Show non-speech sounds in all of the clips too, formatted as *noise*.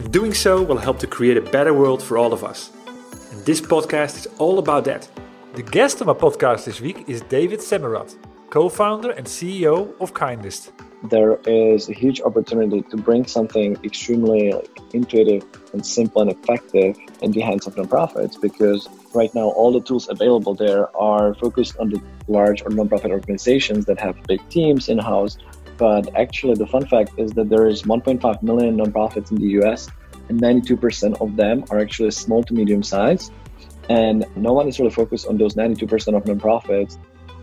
And doing so will help to create a better world for all of us. And this podcast is all about that. The guest of my podcast this week is David Semerad, co founder and CEO of Kindest. There is a huge opportunity to bring something extremely like, intuitive and simple and effective in the hands of nonprofits because right now all the tools available there are focused on the large or nonprofit organizations that have big teams in house. But actually, the fun fact is that there is 1.5 million nonprofits in the US, and 92% of them are actually small to medium size. And no one is really focused on those 92% of nonprofits.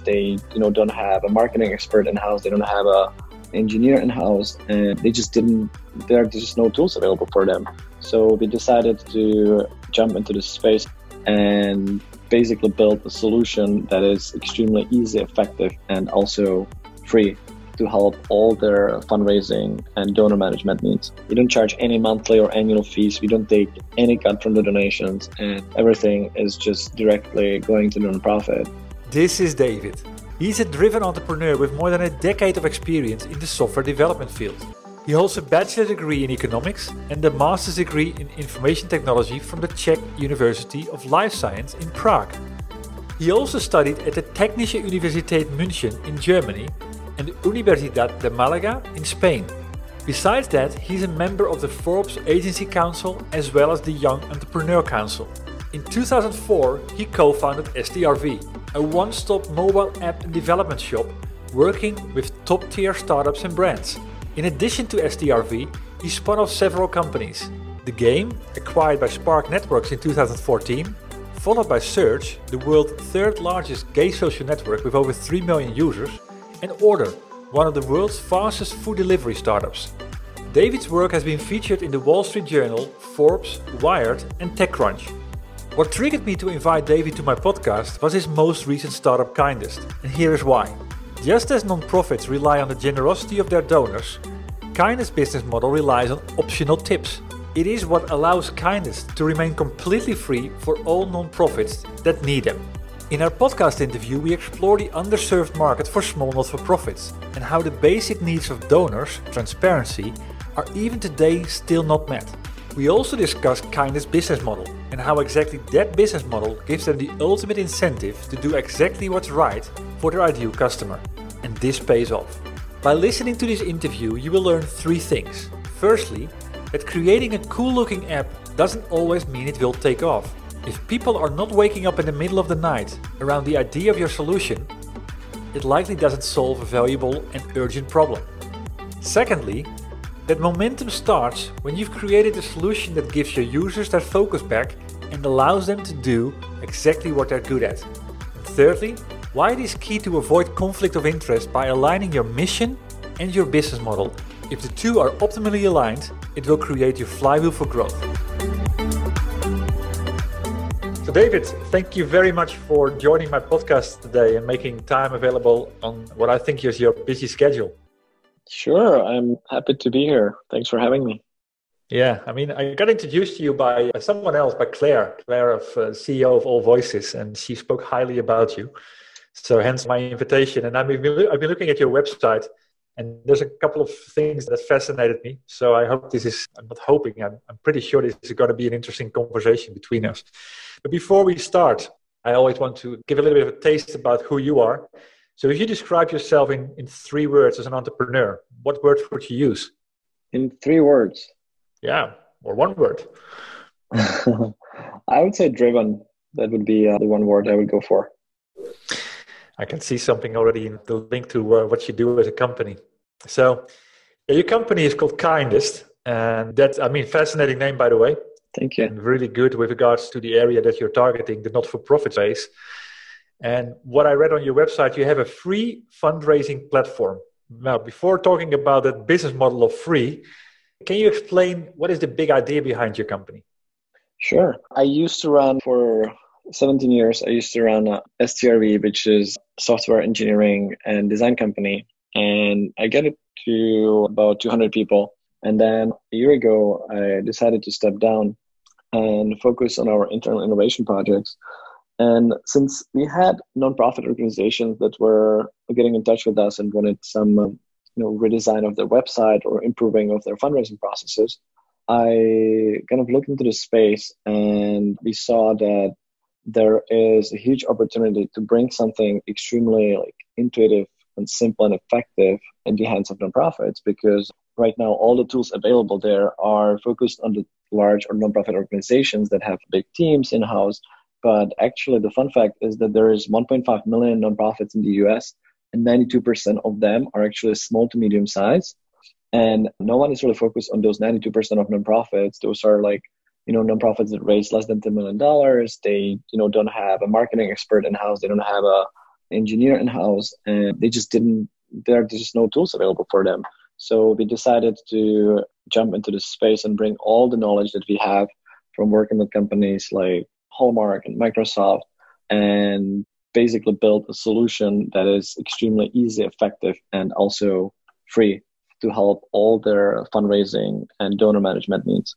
They you know don't have a marketing expert in house they don't have a engineer in house and they just didn't there are just no tools available for them. So we decided to jump into this space and basically build a solution that is extremely easy effective and also free to help all their fundraising and donor management needs. We don't charge any monthly or annual fees. We don't take any cut from the donations, and everything is just directly going to the nonprofit. This is David. He's a driven entrepreneur with more than a decade of experience in the software development field. He holds a bachelor degree in economics and a master's degree in information technology from the Czech University of Life Science in Prague. He also studied at the Technische Universität München in Germany and the Universidad de Malaga in Spain. Besides that, he's a member of the Forbes Agency Council as well as the Young Entrepreneur Council. In 2004, he co founded STRV, a one stop mobile app development shop working with top tier startups and brands. In addition to STRV, he spun off several companies. The Game, acquired by Spark Networks in 2014, followed by Surge, the world's third largest gay social network with over 3 million users, and Order, one of the world's fastest food delivery startups. David's work has been featured in the Wall Street Journal, Forbes, Wired, and TechCrunch. What triggered me to invite David to my podcast was his most recent startup Kindest, and here is why. Just as nonprofits rely on the generosity of their donors, Kindest business model relies on optional tips. It is what allows Kindest to remain completely free for all nonprofits that need them. In our podcast interview, we explore the underserved market for small not for profits and how the basic needs of donors, transparency, are even today still not met. We also discuss Kindest business model and how exactly that business model gives them the ultimate incentive to do exactly what's right for their ideal customer. And this pays off. By listening to this interview, you will learn three things. Firstly, that creating a cool looking app doesn't always mean it will take off. If people are not waking up in the middle of the night around the idea of your solution, it likely doesn't solve a valuable and urgent problem. Secondly, that momentum starts when you've created a solution that gives your users their focus back and allows them to do exactly what they're good at. And thirdly, why it is key to avoid conflict of interest by aligning your mission and your business model. If the two are optimally aligned, it will create your flywheel for growth. So, David, thank you very much for joining my podcast today and making time available on what I think is your busy schedule. Sure, I'm happy to be here. Thanks for having me. Yeah, I mean, I got introduced to you by, by someone else, by Claire, Claire of uh, CEO of All Voices, and she spoke highly about you. So, hence my invitation. And I've been, I've been looking at your website, and there's a couple of things that fascinated me. So, I hope this is, I'm not hoping, I'm, I'm pretty sure this is going to be an interesting conversation between us. But before we start, I always want to give a little bit of a taste about who you are. So if you describe yourself in, in three words as an entrepreneur, what words would you use? In three words? Yeah, or one word. *laughs* I would say driven. That would be uh, the one word I would go for. I can see something already in the link to uh, what you do as a company. So, your company is called Kindest, and that's I mean, fascinating name by the way. Thank you. And really good with regards to the area that you're targeting, the not-for-profit space. And what I read on your website, you have a free fundraising platform. Now, before talking about that business model of free, Can you explain what is the big idea behind your company? Sure. I used to run for 17 years. I used to run a STRV, which is software engineering and design company. And I get it to about 200 people. And then a year ago, I decided to step down and focus on our internal innovation projects. And since we had nonprofit organizations that were getting in touch with us and wanted some, you know, redesign of their website or improving of their fundraising processes, I kind of looked into the space and we saw that there is a huge opportunity to bring something extremely like intuitive and simple and effective in the hands of nonprofits because right now all the tools available there are focused on the large or nonprofit organizations that have big teams in house but actually the fun fact is that there is 1.5 million nonprofits in the us and 92% of them are actually small to medium size. And no one is really focused on those 92% of nonprofits. Those are like you know nonprofits that raise less than $10 million they you know don't have a marketing expert in house they don't have a engineer in house and they just didn't there are just no tools available for them. So we decided to jump into this space and bring all the knowledge that we have from working with companies like hallmark and microsoft and basically build a solution that is extremely easy effective and also free to help all their fundraising and donor management needs.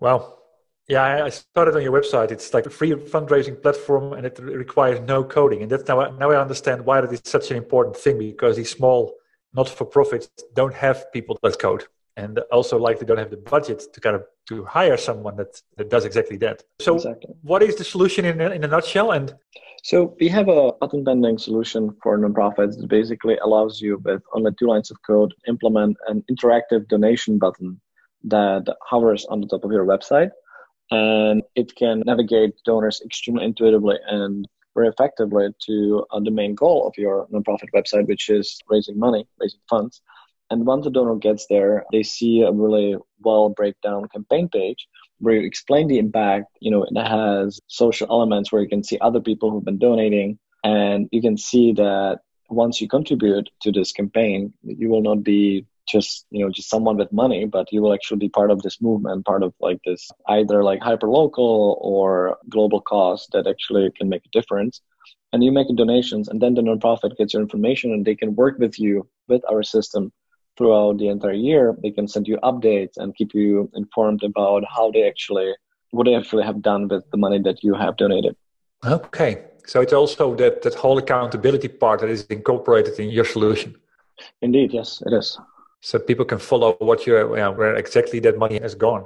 Wow yeah, I started on your website. It's like a free fundraising platform, and it requires no coding. And that's now now I understand why that is such an important thing because these small not-for-profits don't have people that code, and also likely don't have the budget to kind of to hire someone that that does exactly that. So, exactly. what is the solution in a, in a nutshell? And so we have a button bending solution for nonprofits that basically allows you with only two lines of code implement an interactive donation button that hovers on the top of your website and it can navigate donors extremely intuitively and very effectively to uh, the main goal of your nonprofit website, which is raising money, raising funds. And once the donor gets there, they see a really well breakdown campaign page where you explain the impact. You know, it has social elements where you can see other people who've been donating, and you can see that once you contribute to this campaign, you will not be just you know just someone with money but you will actually be part of this movement part of like this either like hyper local or global cause that actually can make a difference. And you make donations and then the nonprofit gets your information and they can work with you with our system throughout the entire year. They can send you updates and keep you informed about how they actually what they actually have done with the money that you have donated. Okay. So it's also that that whole accountability part that is incorporated in your solution. Indeed yes it is so people can follow what you you know, where exactly that money has gone.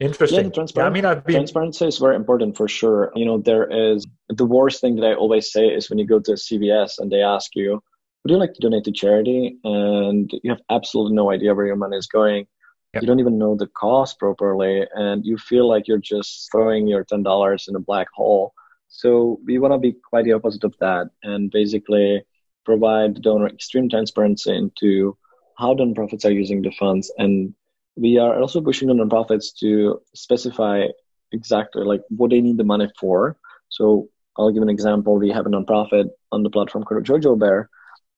Interesting. Yeah, transparency, yeah, I mean, been... transparency is very important for sure. You know, there is the worst thing that I always say is when you go to CVS and they ask you, "Would you like to donate to charity?" and you have absolutely no idea where your money is going. Yep. You don't even know the cost properly, and you feel like you're just throwing your ten dollars in a black hole. So we want to be quite the opposite of that, and basically provide the donor extreme transparency into how nonprofits are using the funds and we are also pushing the nonprofits to specify exactly like what they need the money for. So i'll give an example. We have a nonprofit on the platform called jojo bear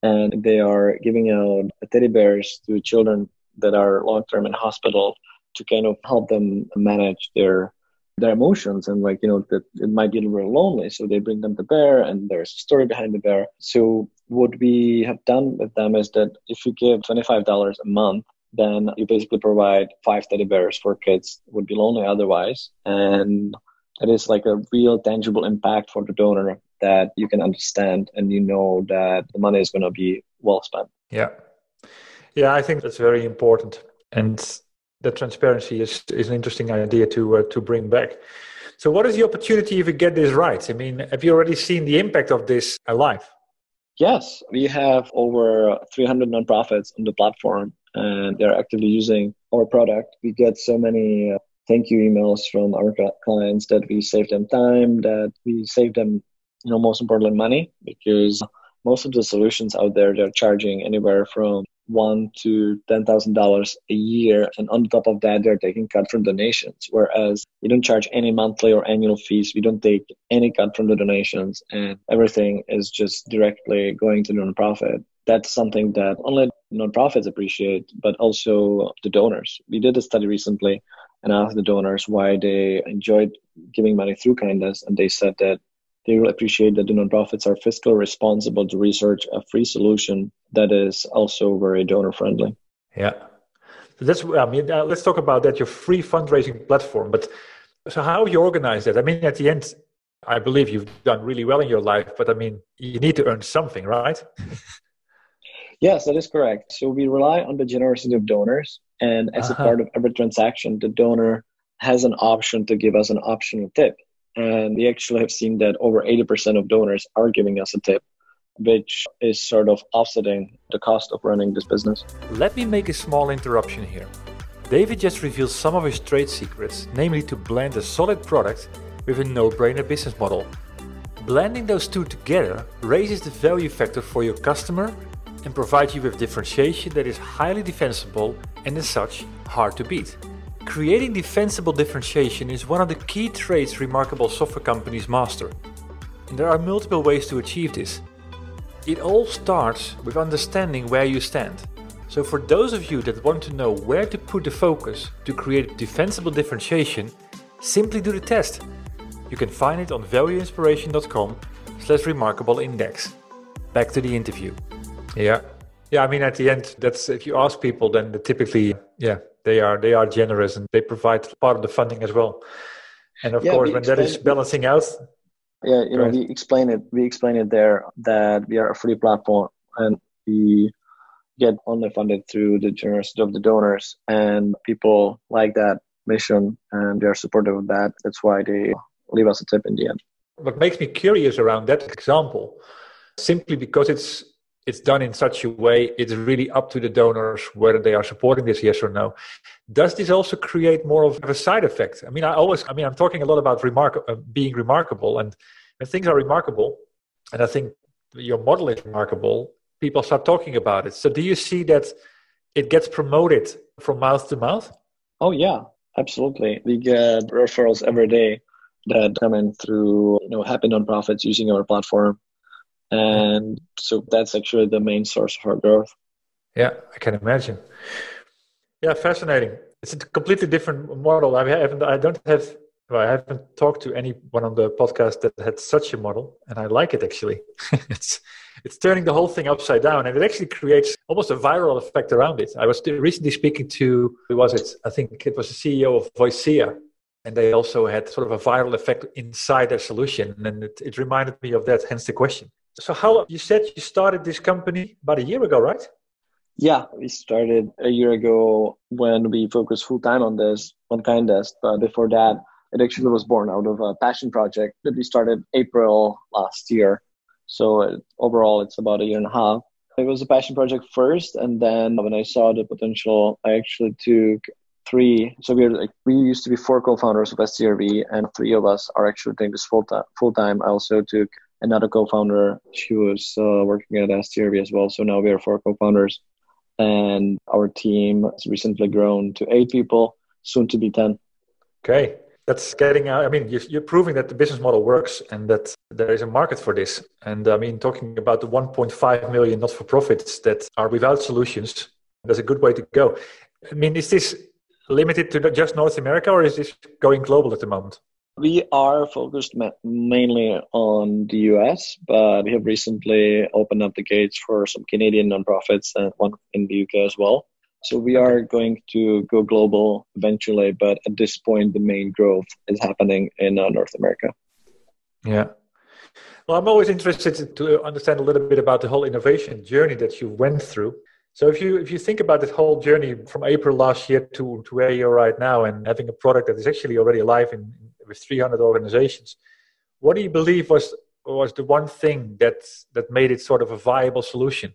and they are giving out teddy bears to children that are long term in hospital to kind of help them manage their their emotions and like you know that it might be a little lonely. So they bring them the bear and there's a story behind the bear. So what we have done with them is that if you give $25 a month then you basically provide five teddy bears for kids would be lonely otherwise and it is like a real tangible impact for the donor that you can understand and you know that the money is going to be well spent yeah yeah i think that's very important and the transparency is, is an interesting idea to uh, to bring back. So, what is the opportunity if we get this right? I mean, have you already seen the impact of this alive? Yes, we have over 300 nonprofits on the platform, and they're actively using our product. We get so many uh, thank you emails from our clients that we save them time, that we save them, you know, most importantly, money, because most of the solutions out there they're charging anywhere from one to ten thousand dollars a year, and on top of that, they're taking cut from donations. Whereas we don't charge any monthly or annual fees. We don't take any cut from the donations, and everything is just directly going to the nonprofit. that's something that only nonprofits appreciate, but also the donors. We did a study recently and asked the donors why they enjoyed giving money through Kindest, and they said that they will appreciate that the nonprofits are fiscally responsible to research a free solution that is also very donor friendly. Yeah. So that's, I mean, uh, let's talk about that, your free fundraising platform. But so how you organize that? I mean, at the end, I believe you've done really well in your life, but I mean, you need to earn something, right? *laughs* yes, that is correct. So we rely on the generosity of donors. And as uh-huh. a part of every transaction, the donor has an option to give us an optional tip. And we actually have seen that over 80% of donors are giving us a tip, which is sort of offsetting the cost of running this business. Let me make a small interruption here. David just revealed some of his trade secrets, namely to blend a solid product with a no brainer business model. Blending those two together raises the value factor for your customer and provides you with differentiation that is highly defensible and as such hard to beat. Creating defensible differentiation is one of the key traits remarkable software companies master. And there are multiple ways to achieve this. It all starts with understanding where you stand. So, for those of you that want to know where to put the focus to create defensible differentiation, simply do the test. You can find it on valueinspiration.com slash remarkable index. Back to the interview. Yeah. Yeah, I mean at the end that's if you ask people then typically yeah, they are they are generous and they provide part of the funding as well. And of yeah, course, when that is balancing out. Yeah, you know, we explain it. We explain it there that we are a free platform and we get only funded through the generosity of the donors, and people like that mission and they are supportive of that. That's why they leave us a tip in the end. What makes me curious around that example, simply because it's it's done in such a way it's really up to the donors whether they are supporting this yes or no. Does this also create more of a side effect? I mean i always i mean i'm talking a lot about remark- uh, being remarkable and when things are remarkable and i think your model is remarkable people start talking about it. So do you see that it gets promoted from mouth to mouth? Oh yeah absolutely. We get referrals every day that come in through you know happy nonprofits using our platform and so that's actually the main source of our growth. Yeah i can imagine. Yeah fascinating. It's a completely different model. I haven't i don't have well, i haven't talked to anyone on the podcast that had such a model and i like it actually. *laughs* It's it's turning the whole thing upside down and it actually creates almost a viral effect around it. I was recently speaking to who was it? I think it was the ceo of voicea and they also had sort of a viral effect inside their solution and it, it reminded me of that hence the question so, how you said you started this company about a year ago, right? Yeah, we started a year ago when we focused full time on this, on Kindest. But before that, it actually was born out of a passion project that we started April last year. So it, overall, it's about a year and a half. It was a passion project first, and then when I saw the potential, I actually took three. So we are like we used to be four co-founders of STRV, and three of us are actually doing this full time. Full time. I also took another co-founder. She was uh, working at STRV as well. So now we are four co-founders, and our team has recently grown to eight people, soon to be ten. Okay, that's getting out. I mean, you're proving that the business model works and that there is a market for this. And I mean, talking about the 1.5 million not-for-profits that are without solutions, that's a good way to go. I mean, is this limited to just North America, or is this going global at the moment? We are focused mainly on the US, but we have recently opened up the gates for some Canadian nonprofits and one in the UK as well. So we are going to go global eventually, but at this point, the main growth is happening in uh, North America. Yeah. Well, I'm always interested to understand a little bit about the whole innovation journey that you went through. So if you if you think about this whole journey from April last year to, to where you're right now and having a product that is actually already alive in, with 300 organizations. What do you believe was was the one thing that that made it sort of a viable solution?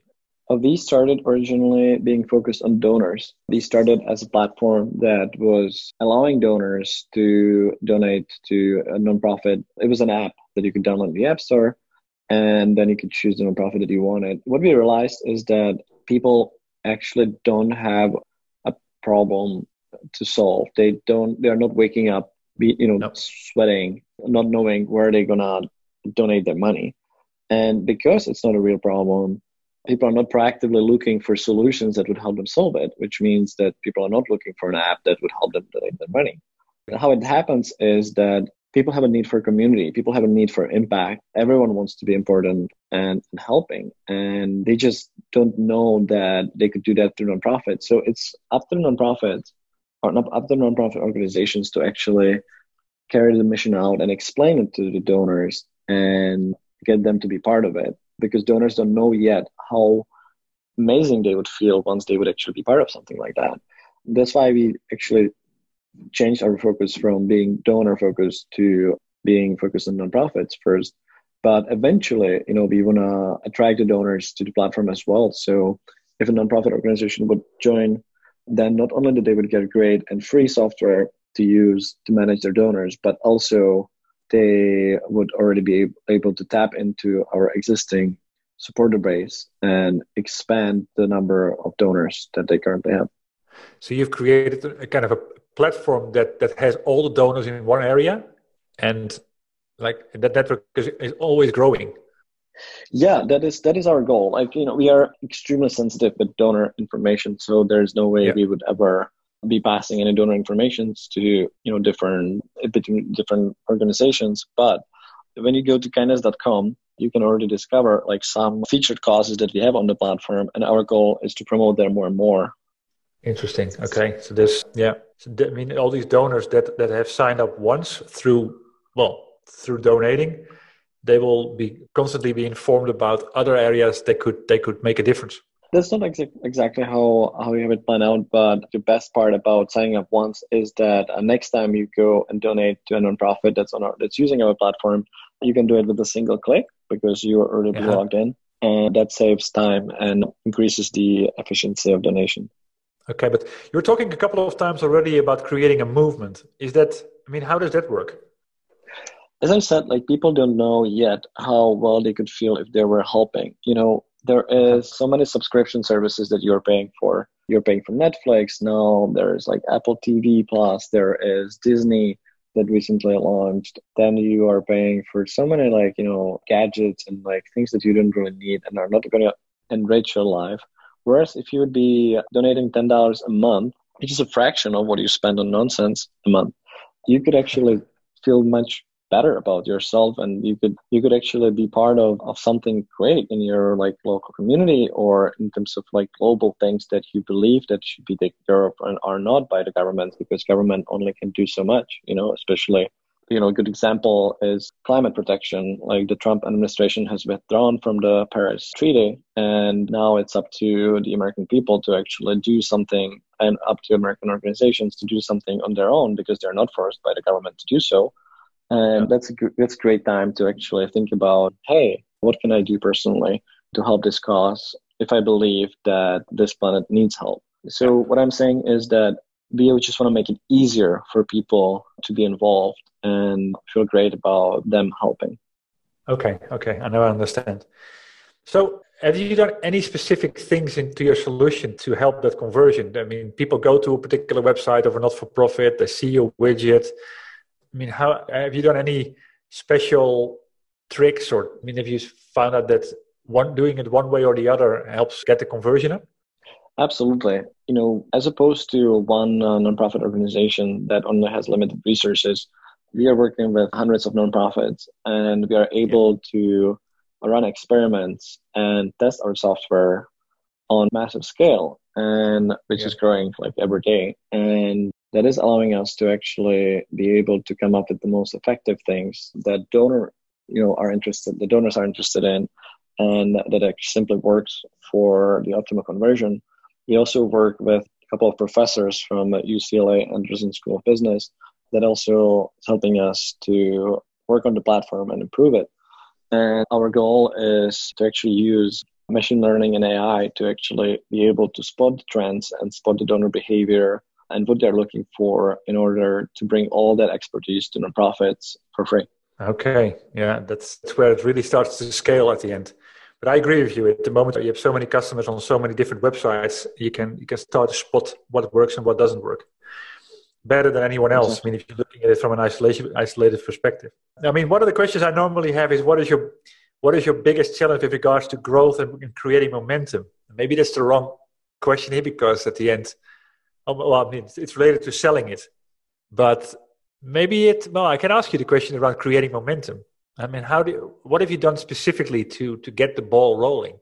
Uh, we started originally being focused on donors. We started as a platform that was allowing donors to donate to a nonprofit. It was an app that you could download in the App Store, and then you could choose the nonprofit that you wanted. What we realized is that people actually don't have a problem to solve. They don't. They are not waking up be you know nope. sweating, not knowing where they're gonna donate their money, and because it's not a real problem, people are not proactively looking for solutions that would help them solve it, which means that people are not looking for an app that would help them donate their money. And how it happens is that people have a need for community, people have a need for impact. Everyone wants to be important and, and helping, and they just don't know that they could do that through nonprofits. So it's up to nonprofits or to nonprofit organizations to actually carry the mission out and explain it to the donors and get them to be part of it because donors don't know yet how amazing they would feel once they would actually be part of something like that. That's why we actually changed our focus from being donor focused to being focused on nonprofits first. But eventually, you know, we want to attract the donors to the platform as well. So if a nonprofit organization would join, then not only that they would get great and free software to use to manage their donors, but also they would already be able to tap into our existing supporter base and expand the number of donors that they currently have. So you've created a kind of a platform that that has all the donors in one area, and like that network is, is always growing. Yeah, that is that is our goal. Like you know, we are extremely sensitive with donor information, so there's no way yeah. we would ever be passing any donor informations to you know different between different organizations. But when you go to kindest.com, you can already discover like some featured causes that we have on the platform, and our goal is to promote them more and more. Interesting. Okay, so this, yeah, so I mean, all these donors that that have signed up once through, well, through donating, they will be constantly be informed about other areas they could they could make a difference. That's not exa- exactly how how you have it planned out but the best part about signing up once is that uh, next time you go and donate to a nonprofit that's on our that's using our platform you can do it with a single click because you are already yeah. logged in and that saves time and increases the efficiency of donation. Okay but you're talking a couple of times already about creating a movement. Is that i mean how does that work as I said, like people don't know yet how well they could feel if they were helping. You know, there is so many subscription services that you're paying for. You're paying for Netflix now. There's like Apple TV Plus. There is Disney that recently launched. Then you are paying for so many like you know gadgets and like things that you don't really need and are not going to enrich your life. Whereas if you would be donating ten dollars a month, which is a fraction of what you spend on nonsense a month, you could actually feel much better about yourself and you could you could actually be part of, of something great in your like local community or in terms of like global things that you believe that should be taken care of and are not by the government because government only can do so much you know especially you know a good example is climate protection. Like the trump administration has withdrawn from the paris treaty and now it's up to the american people to actually do something and up to american organizations to do something on their own because they're not forced by the government to do so Uh, and that's a, that's a great time to actually think about, hey, what can I do personally to help this cause if I believe that this planet needs help? So what I'm saying is that we just want to make it easier for people to be involved and feel great about them helping. Okay, okay, I know I understand. So, have you done any specific things into your solution to help that conversion? I mean, people go to a particular website of a not-for-profit, they see your widget, I mean, how have you done any special tricks, or I mean, have you found out that one doing it one way or the other helps get the conversion up? Absolutely. You know, as opposed to one uh, nonprofit organization that only has limited resources, we are working with hundreds of nonprofits, and we are able yeah. to run experiments and test our software on massive scale, and which yeah. is growing like every day. And that is allowing us to actually be able to come up with the most effective things that donor you know are interested the donors are interested in and that actually simply works for the optimal conversion. We also work with a couple of professors from ucla anderson school of business that also is helping us to work on the platform and improve it. And our goal is to actually use machine learning and ai to actually be able to spot the trends and spot the donor behavior and what they're looking for in order to bring all that expertise to nonprofits for free. Okay, yeah, that's, that's where it really starts to scale at the end. But I agree with you. At the moment, you have so many customers on so many different websites. You can you can start to spot what works and what doesn't work better than anyone else. Exactly. I mean, if you're looking at it from an isolation isolated perspective. I mean, one of the questions I normally have is, what is your what is your biggest challenge with regards to growth and, and creating momentum? Maybe that's the wrong question here because at the end, Oh, well, I mean, it's related to selling it, but maybe it. Well, I can ask you the question around creating momentum. I mean, how do what have you done specifically to to get the ball rolling?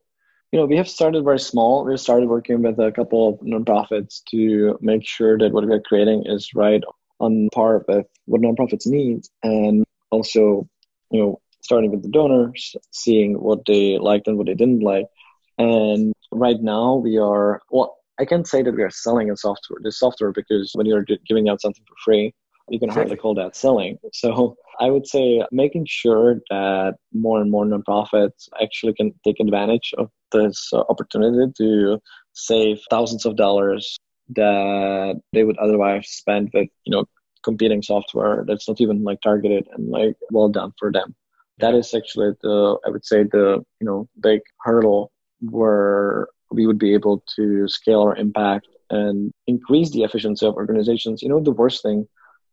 You know, we have started very small. We started working with a couple of nonprofits to make sure that what we're creating is right on par with what nonprofits need, and also, you know, starting with the donors, seeing what they liked and what they didn't like, and right now we are well. I can't say that we are selling a software, the software, because when you're giving out something for free, you can hardly call that selling. So I would say making sure that more and more nonprofits actually can take advantage of this opportunity to save thousands of dollars that they would otherwise spend with, you know, competing software that's not even like targeted and like well done for them. That is actually the, I would say the, you know, big hurdle where we would be able to scale our impact and increase the efficiency of organizations. You know, the worst thing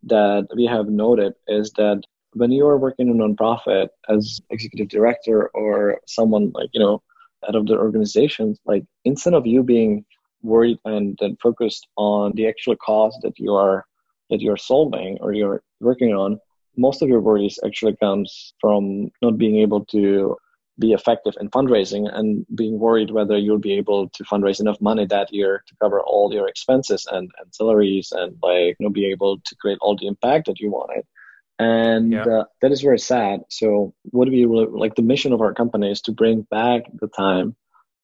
that we have noted is that when you are working in a nonprofit as executive director or someone like you know out of the organizations like instead of you being worried and, and focused on the actual cause that you are that you're solving or you're working on most of your worries actually comes from not being able to be effective in fundraising and being worried whether you'll be able to fundraise enough money that year to cover all your expenses and, salaries and like you know be able to create all the impact that you wanted and yeah. uh, that is very sad so what we really like the mission of our company is to bring back the time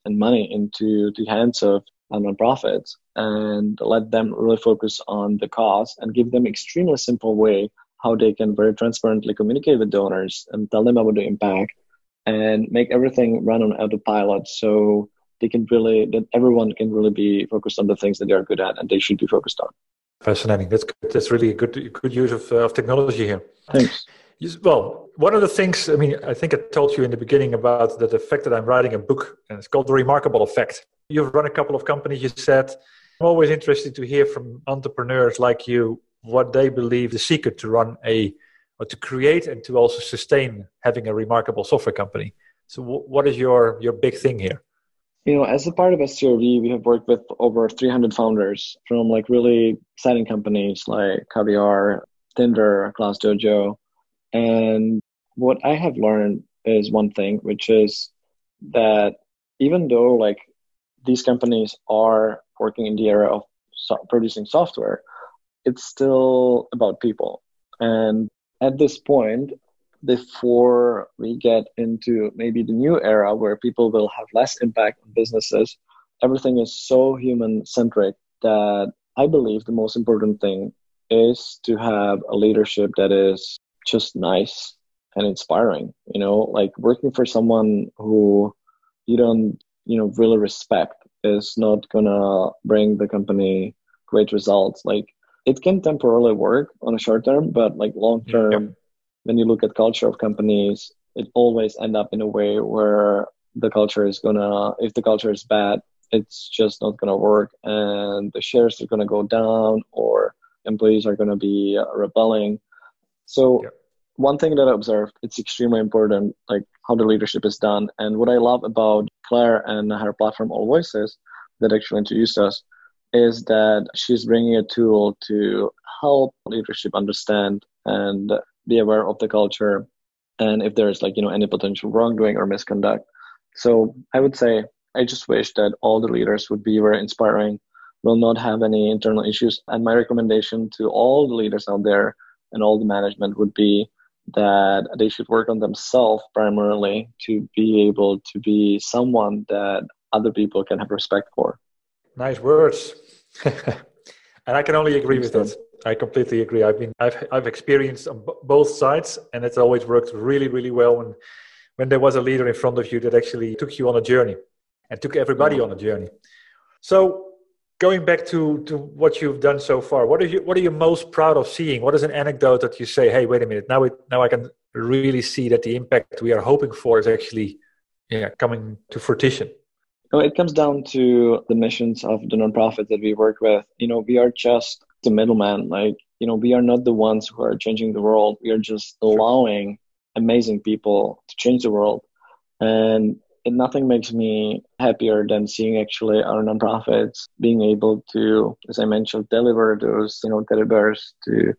and money into the hands of nonprofits and let them really focus on the cause and give them extremely simple way how they can very transparently communicate with donors and tell them about the impact and make everything run on autopilot so they can really that everyone can really be focused on the things that they are good at and they should be focused on. Fascinating. That's good. that's really a good good use of, uh, of technology here. Thanks. Well one of the things i mean i think i told you in the beginning about the, the fact that i'm writing a book and it's called the remarkable effect. You've run a couple of companies you said. I'm always interested to hear from entrepreneurs like you what they believe the secret to run a to create and to also sustain having a remarkable software company. So, w- what is your your big thing here? You know, as a part of STRV, we have worked with over 300 founders from like really exciting companies like Caviar, Tinder, Class Dojo, and what I have learned is one thing, which is that even though like these companies are working in the era of so- producing software, it's still about people. And at this point, before we get into maybe the new era where people will have less impact on businesses, everything is so human centric that I believe the most important thing is to have a leadership that is just nice and inspiring. You know, like working for someone who you don't, you know, really respect is not gonna bring the company great results. Like it can temporarily work on a short term, but like long term, yep. when you look at culture of companies, it always end up in a way where the culture is gonna, if the culture is bad, it's just not gonna work, and the shares are gonna go down, or employees are gonna be uh, rebelling. So. Yep. One thing that I observed, it's extremely important, like how the leadership is done. And what I love about Claire and her platform, All Voices, that actually introduced us, is that she's bringing a tool to help leadership understand and be aware of the culture and if there's like you know any potential wrongdoing or misconduct. So i would say i just wish that all the leaders would be very inspiring will not have any internal issues. And my recommendation to all the leaders out there and all the management would be that they should work on themselves primarily to be able to be someone that other people can have respect for. Nice words. *laughs* and I can only agree with that. I completely agree. I've been I've I've experienced on b- both sides, and it's always worked really really well when when there was a leader in front of you that actually took you on a journey and took everybody mm. on a journey. So going back to to what you've done so far, what are you what are you most proud of seeing? What is an anecdote that you say, hey, wait a minute, now it now I can really see that the impact we are hoping for is actually yeah coming to fruition. No, it comes down to the missions of the nonprofits that we work with. You know, we are just the middleman. Like, you know, we are not the ones who are changing the world. We are just allowing amazing people to change the world. And nothing makes me happier than seeing actually our nonprofits being able to, as I mentioned, deliver those, you know, teddy bears to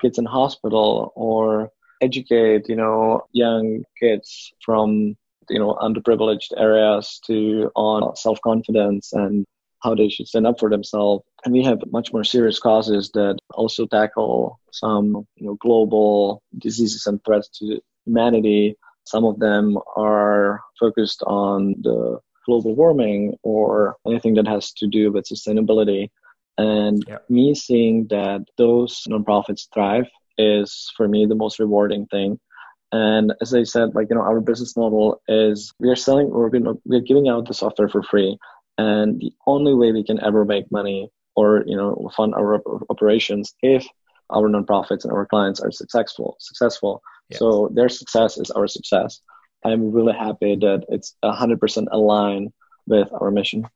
kids in hospital or educate, you know, young kids from, you know, underprivileged areas to on self-confidence and how they should stand up for themselves. And we have much more serious causes that also tackle some, you know, global diseases and threats to humanity. Some of them are focused on the global warming or anything that has to do with sustainability. And yeah. me seeing that those nonprofits thrive is for me the most rewarding thing. And as I said, like you know, our business model is we are selling or we're giving out the software for free, and the only way we can ever make money or you know fund our operations if our nonprofits and our clients are successful. Successful. Yes. So their success is our success. I'm really happy that it's 100% aligned with our mission.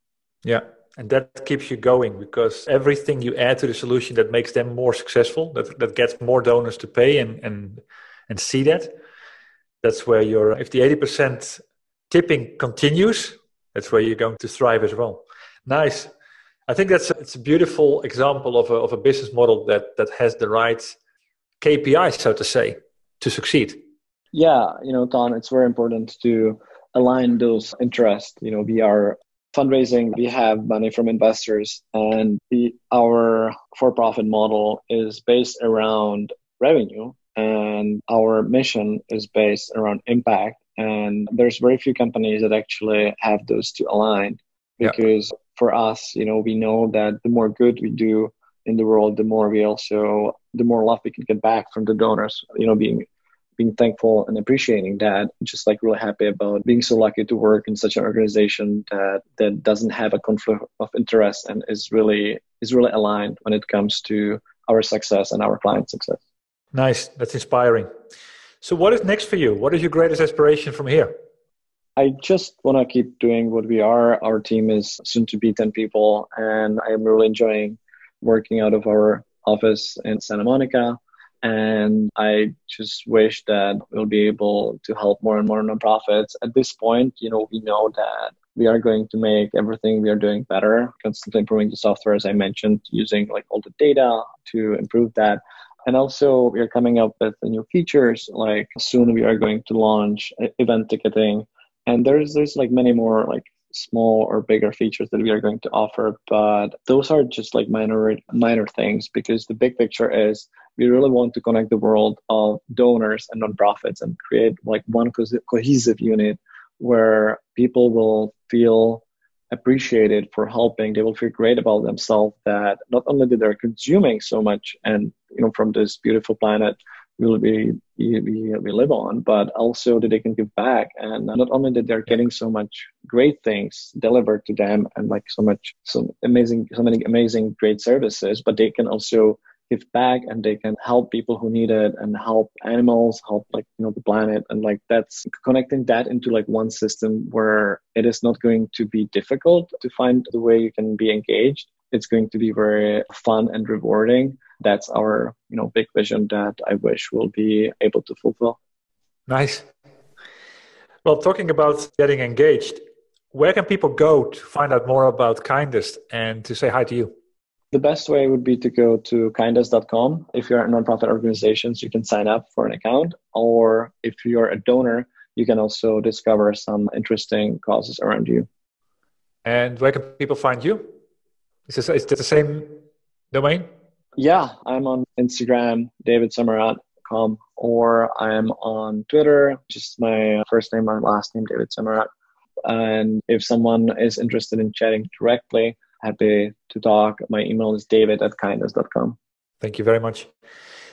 Yeah, and that keeps you going because everything you add to the solution that makes them more successful that, that gets more donors to pay and and and see that that's where you're if the 80% tipping continues that's where you're going to thrive as well. Nice. I think that's it's a beautiful example of a, of a business model that that has the right kpis so to say to succeed. Yeah you know don it's very important to align those interests. You know we are fundraising, we have money from investors, and the, our for profit model is based around revenue, and our mission is based around impact. And there's very few companies that actually have those two aligned because yeah. for us, you know, we know that the more good we do in the world, the more we also, the more love we can get back from the donors, you know, being being thankful and appreciating that just like really happy about being so lucky to work in such an organization that that doesn't have a conflict of interest and is really is really aligned when it comes to our success and our client success nice that's inspiring so what is next for you what is your greatest aspiration from here I just want to keep doing what we are. Our team is soon to be 10 people, and I am really enjoying working out of our office in Santa Monica. And I just wish that we'll be able to help more and more nonprofits. At this point, you know, we know that we are going to make everything we are doing better, constantly improving the software, as I mentioned, using like all the data to improve that. And also, we are coming up with new features. Like soon, we are going to launch event ticketing, and there's there's like many more like small or bigger features that we are going to offer but those are just like minor minor things because the big picture is we really want to connect the world of donors and nonprofits and create like one co- cohesive unit where people will feel appreciated for helping they will feel great about themselves that not only that they're consuming so much and you know from this beautiful planet we, we, live on, but also that they can give back. And not only that they're getting so much great things delivered to them and like so much, so amazing, so many amazing, great services, but they can also give back and they can help people who need it and help animals help like you know the planet. And like that's connecting that into like one system where it is not going to be difficult to find the way you can be engaged. It's going to be very fun and rewarding. That's our you know big vision that i wish we'll be able to fulfill. Nice. Well talking about getting engaged where can people go to find out more about kindest and to say hi to you the best way would be to go to kindest.com. If you're a nonprofit organization, you can sign up for an account. Or if you're a donor, you can also discover some interesting causes around you. And where can people find you? Is this, is this the same domain? Yeah, I'm on Instagram, davidsamarat.com, or I'm on Twitter, just my first name and last name, David Semerad. And if someone is interested in chatting directly, happy to talk. My email is david at kindest.com. Thank you very much.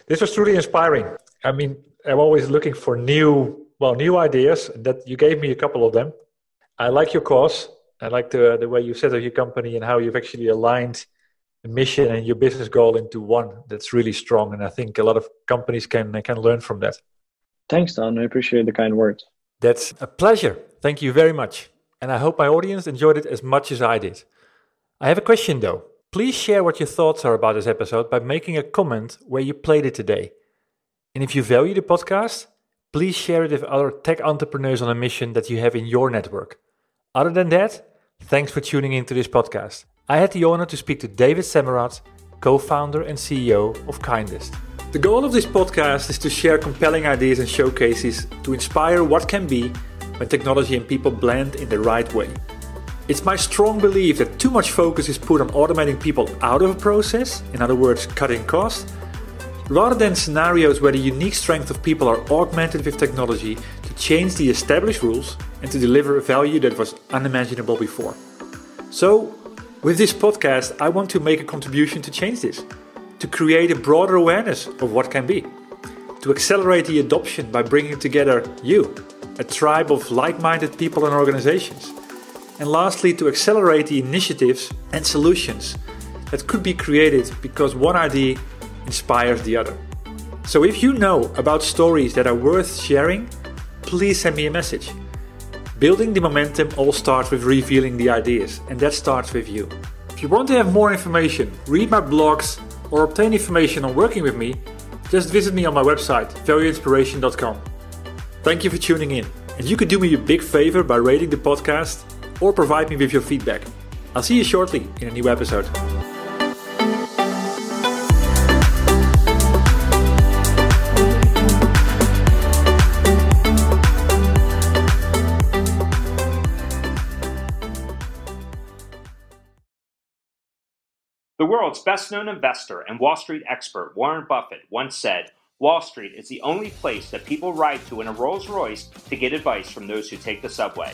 This was truly inspiring. I mean, I'm always looking for new, well, new ideas. That you gave me a couple of them. I like your cause. I like the the way you set up your company and how you've actually aligned the mission and your business goal into one. That's really strong, and I think a lot of companies can can learn from that. Thanks, Don. I appreciate the kind words. That's a pleasure. Thank you very much, and I hope my audience enjoyed it as much as I did. I have a question though. Please share what your thoughts are about this episode by making a comment where you played it today. And if you value the podcast, please share it with other tech entrepreneurs on a mission that you have in your network. Other than that, thanks for tuning into this podcast. I had the honor to speak to David Semerad, co founder and CEO of Kindest. The goal of this podcast is to share compelling ideas and showcases to inspire what can be when technology and people blend in the right way. It's my strong belief that too much focus is put on automating people out of a process, in other words, cutting costs, rather than scenarios where the unique strength of people are augmented with technology to change the established rules and to deliver a value that was unimaginable before. So, with this podcast, I want to make a contribution to change this to create a broader awareness of what can be, to accelerate the adoption by bringing together you, a tribe of like minded people and organizations, and lastly, to accelerate the initiatives and solutions that could be created because one idea inspires the other. So if you know about stories that are worth sharing, please send me a message. Building the momentum all starts with revealing the ideas, and that starts with you. If you want to have more information, read my blogs or obtain information on working with me, just visit me on my website, valueinspiration.com. Thank you for tuning in, and you could do me a big favor by rating the podcast or provide me with your feedback. I'll see you shortly in a new episode. The world's best known investor and Wall Street expert Warren Buffett once said, Wall Street is the only place that people ride to in a Rolls Royce to get advice from those who take the subway.